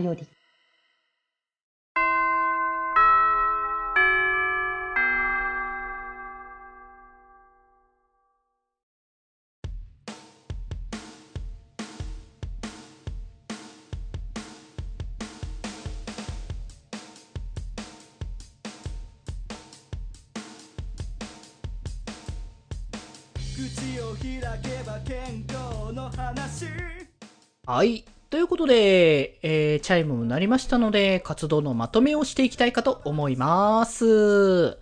より。口を開けば健康の話はい。ということで、えー、チャイムも鳴りましたので、活動のまとめをしていきたいかと思います。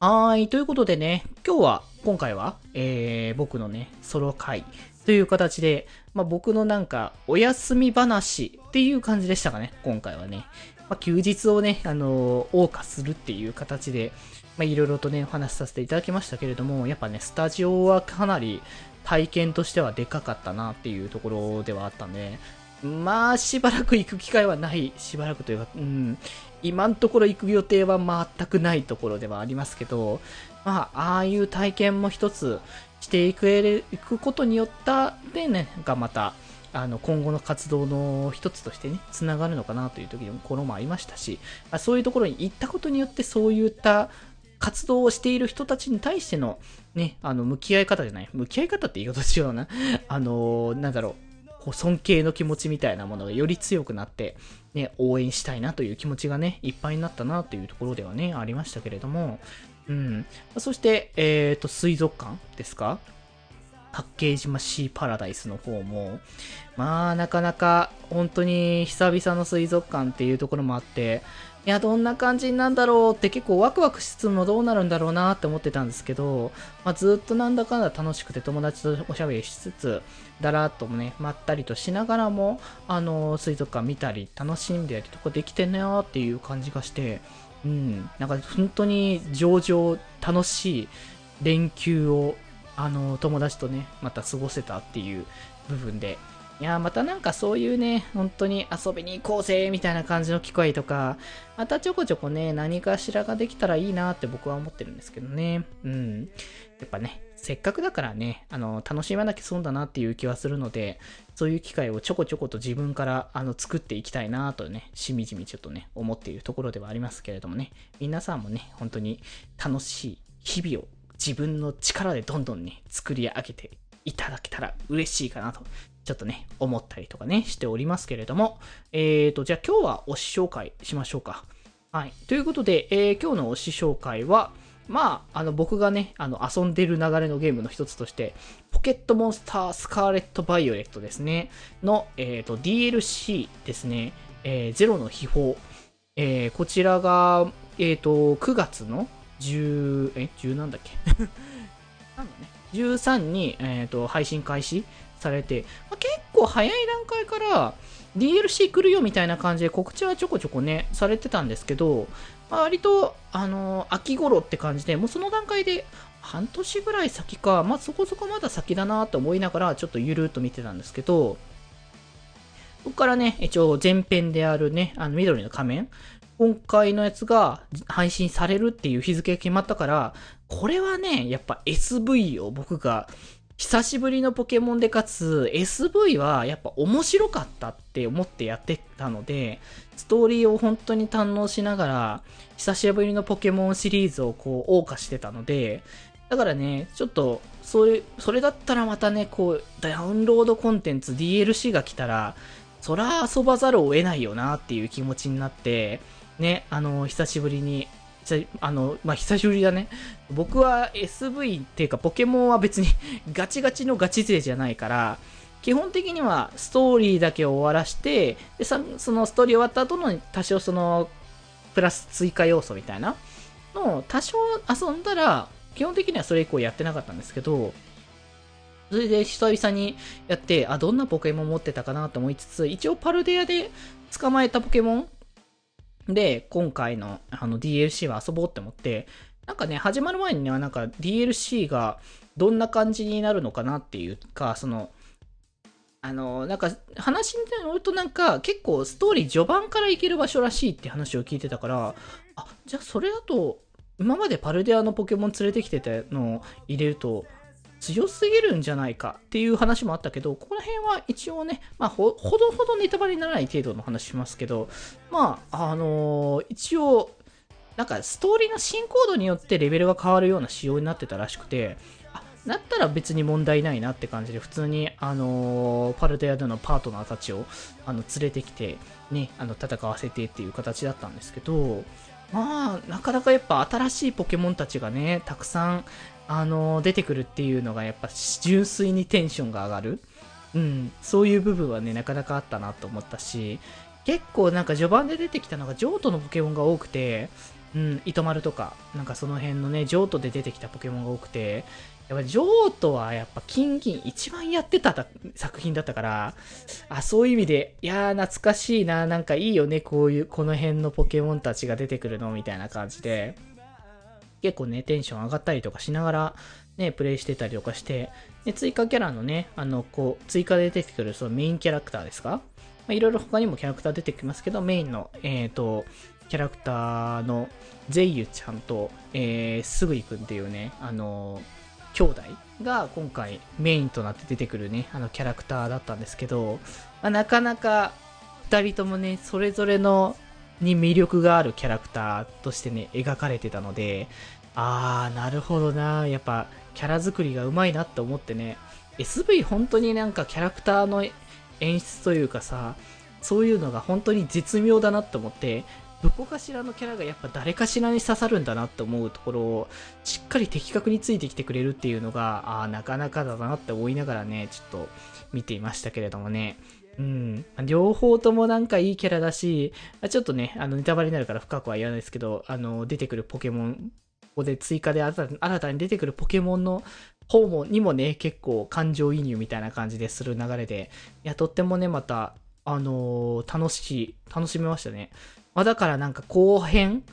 はい。ということでね、今日は、今回は、えー、僕のね、ソロ会という形で、まあ、僕のなんか、お休み話っていう感じでしたかね、今回はね。まあ、休日をね、あのー、謳歌するっていう形で、まあ、いろいろとね、お話しさせていただきましたけれども、やっぱね、スタジオはかなり体験としてはでかかったなっていうところではあったんで、まあ、しばらく行く機会はない、しばらくというか、うん、今のところ行く予定は全くないところではありますけど、まあ、ああいう体験も一つしていくいくことによった、でね、がまた、あの、今後の活動の一つとしてね、つながるのかなという時も、このもありましたし、あそういうところに行ったことによって、そういった活動をしている人たちに対しての、ね、あの、向き合い方じゃない、向き合い方って言い方違うな。あのなんだろう、こう尊敬の気持ちみたいなものがより強くなって、ね、応援したいなという気持ちがね、いっぱいになったなというところではね、ありましたけれども、うん。そして、えっ、と、水族館ですか？八景島シーパラダイスの方も、まあ、なかなか、本当に久々の水族館っていうところもあって、いや、どんな感じなんだろうって結構ワクワクしつつもどうなるんだろうなって思ってたんですけど、まあ、ずっとなんだかんだ楽しくて友達とおしゃべりしつつ、だらっとね、まったりとしながらも、あの、水族館見たり、楽しんでやりとかできてんなーっていう感じがして、うん、なんか本当に上々楽しい連休を、あの、友達とね、また過ごせたっていう部分で、いやまたなんかそういうね、本当に遊びに行こうぜみたいな感じの機会とか、またちょこちょこね、何かしらができたらいいなって僕は思ってるんですけどね。うん。やっぱね、せっかくだからね、あの、楽しまなきゃ損だなっていう気はするので、そういう機会をちょこちょこと自分からあの作っていきたいなとね、しみじみちょっとね、思っているところではありますけれどもね、皆さんもね、本当に楽しい日々を自分の力でどんどんね、作り上げていただけたら嬉しいかなとちょっとね、思ったりとかね、しておりますけれども、えーと、じゃあ今日は推し紹介しましょうか。はい。ということで、えー今日の推し紹介は、まあ、あの、僕がね、あの、遊んでる流れのゲームの一つとして、ポケットモンスタースカーレット・バイオレットですね、の、えーと、DLC ですね、えーゼロの秘宝。えーこちらが、えーと、9月の10、え、10なんだっけ？なんだね。13に、えーと、配信開始されて、まあ、結構早い段階から DLC 来るよみたいな感じで告知はちょこちょこね、されてたんですけど、まあ、割と、あのー秋頃って感じで、もうその段階で半年ぐらい先か、まあ、そこそこまだ先だなと思いながら、ちょっとゆるっと見てたんですけど、ここからね、一応前編であるね、あの緑の仮面、今回のやつが配信されるっていう日付が決まったから、これはね、やっぱ SV を僕が久しぶりのポケモンでかつ SV はやっぱ面白かったって思ってやってたので、ストーリーを本当に堪能しながら、久しぶりのポケモンシリーズをこう謳歌してたので、だからね、ちょっと、それ、それだったらまたね、こう、ダウンロードコンテンツ DLC が来たら、そら遊ばざるを得ないよなっていう気持ちになって、ね、あの、久しぶりに、久あの、まあ、久しぶりだね。僕は SV っていうかポケモンは別に ガチガチのガチ勢じゃないから、基本的にはストーリーだけを終わらして、でそのストーリー終わった後の多少その、プラス追加要素みたいなのを多少遊んだら、基本的にはそれ以降やってなかったんですけど、それで久々にやって、あ、どんなポケモン持ってたかなと思いつつ、一応パルデアで捕まえたポケモンで、今回のあの DLC は遊ぼうって思って、なんかね、始まる前にはなんか DLC がどんな感じになるのかなっていうか、その、あの、なんか話によるとなんか結構ストーリー序盤から行ける場所らしいって話を聞いてたから、あ、じゃあそれだと、今までパルデアのポケモン連れてきてたのを入れると、強すぎるんじゃないかっていう話もあったけど、この辺は一応ね、まあ、ほ、どほどネタバレにならない程度の話しますけど、まあ、あのー、一応、なんかストーリーの進行度によってレベルが変わるような仕様になってたらしくて、あ、だったら別に問題ないなって感じで、普通に、あのー、パルデアでのパートナーたちを、あの、連れてきて、ね、あの、戦わせてっていう形だったんですけど、まあ、なかなかやっぱ新しいポケモンたちがね、たくさん、あの、出てくるっていうのがやっぱ純粋にテンションが上がる。うん、そういう部分はね、なかなかあったなと思ったし、結構なんか序盤で出てきたのが譲渡のポケモンが多くて、うん、糸丸とか、なんかその辺のね、譲渡で出てきたポケモンが多くて、やっぱ譲渡はやっぱ金銀一番やってた作品だったから、あ、そういう意味で、いやー懐かしいな、なんかいいよね、こういう、この辺のポケモンたちが出てくるのみたいな感じで、結構ね、テンション上がったりとかしながら、ね、プレイしてたりとかして、で、追加キャラのね、あの、こう、追加で出てくるそのメインキャラクターですか？まあ、いろいろ他にもキャラクター出てきますけど、メインの、えっ、ー、と、キャラクターのゼイユちゃんと、えー、すぐいくんっていうね、あの兄弟が今回メインとなって出てくるね、あのキャラクターだったんですけど、まあ、なかなか2人ともね、それぞれのに魅力があるキャラクターとしてね、描かれてたので、あー、なるほどな、やっぱキャラ作りがうまいなって思ってね、SV 本当になんかキャラクターの演出というかさ、そういうのが本当に絶妙だなって思って、どこかしらのキャラがやっぱ誰かしらに刺さるんだなって思うところをしっかり的確についてきてくれるっていうのが、ああ、なかなかだなって思いながらね、ちょっと見ていましたけれどもね。うん。両方ともなんかいいキャラだし、ちょっとね、あの、ネタバレになるから深くは言わないですけど、あの、出てくるポケモン、ここで追加で新たに出てくるポケモンの方も、にもね、結構感情移入みたいな感じでする流れで、いや、とってもね、また、あのー、楽しい、楽しめましたね。まあ、だからなんか後編、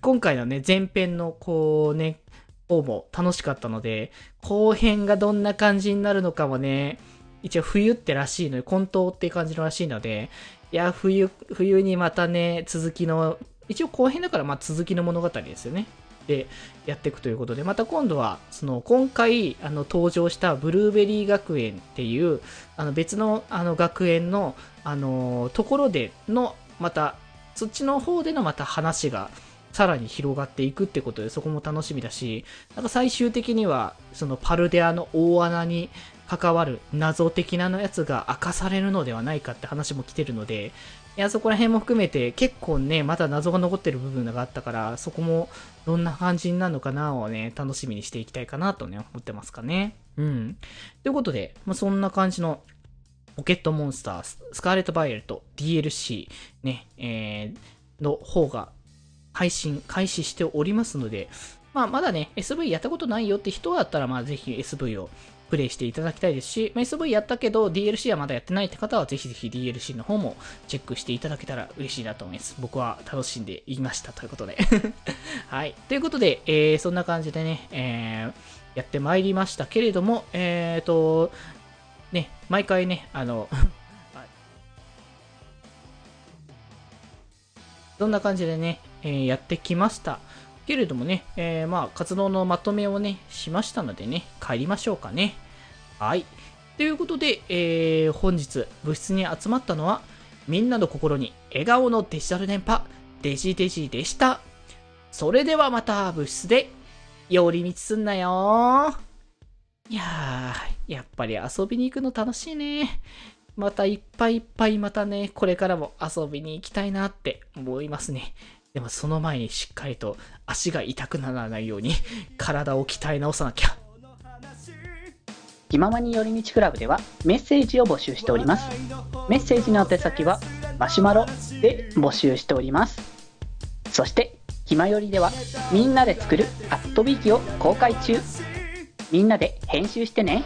今回のね、前編のこうね、方も楽しかったので、後編がどんな感じになるのかもね、一応冬ってらしいので、混沌って感じのらしいので、いや、冬、冬にまたね、続きの、一応後編だからまあ続きの物語ですよね。で、やっていくということで、また今度は、その、今回、あの、登場したブルーベリー学園っていう、あの、別の、あの、学園の、あの、ところでの、また、そっちの方でのまた話がさらに広がっていくってことでそこも楽しみだし、なんか最終的にはそのパルデアの大穴に関わる謎的なのやつが明かされるのではないかって話も来てるので、いや、そこら辺も含めて結構ね、まだ謎が残ってる部分があったから、そこもどんな感じになるのかなをね、楽しみにしていきたいかなとね、思ってますかね。うん。ということで、まあ、そんな感じのポケットモンスター、スカーレット・バイオレット DLC ね、えー、の方が配信開始しておりますので、まあ、まだね、SV やったことないよって人だったら、まあ、ぜひ SV をプレイしていただきたいですし、まあ、SV やったけど DLC はまだやってないって方は、ぜひぜひ DLC の方もチェックしていただけたら嬉しいなと思います。僕は楽しんでいましたということで はい。ということで、えー、そんな感じでね、えー、やってまいりましたけれども、えっ、ー、と、ね、毎回ね、あの そんな感じでね、えー、やってきました。けれどもね、えー、まあ、活動のまとめをね、しましたのでね、帰りましょうかね。はい。ということで、えー、本日、部室に集まったのは、みんなの心に笑顔のデジタル電波、デジデジでした。それではまた部室で、寄り道すんなよいやー、やっぱり遊びに行くの楽しいね。またいっぱいいっぱいまたね、これからも遊びに行きたいなって思いますね。でもその前にしっかりと足が痛くならないように 体を鍛え直さなきゃ。気ままに寄り道クラブではメッセージを募集しております。メッセージの宛先はマシュマロで募集しております。そして、ひまよりではみんなで作るアットビーキを公開中。みんなで編集してね。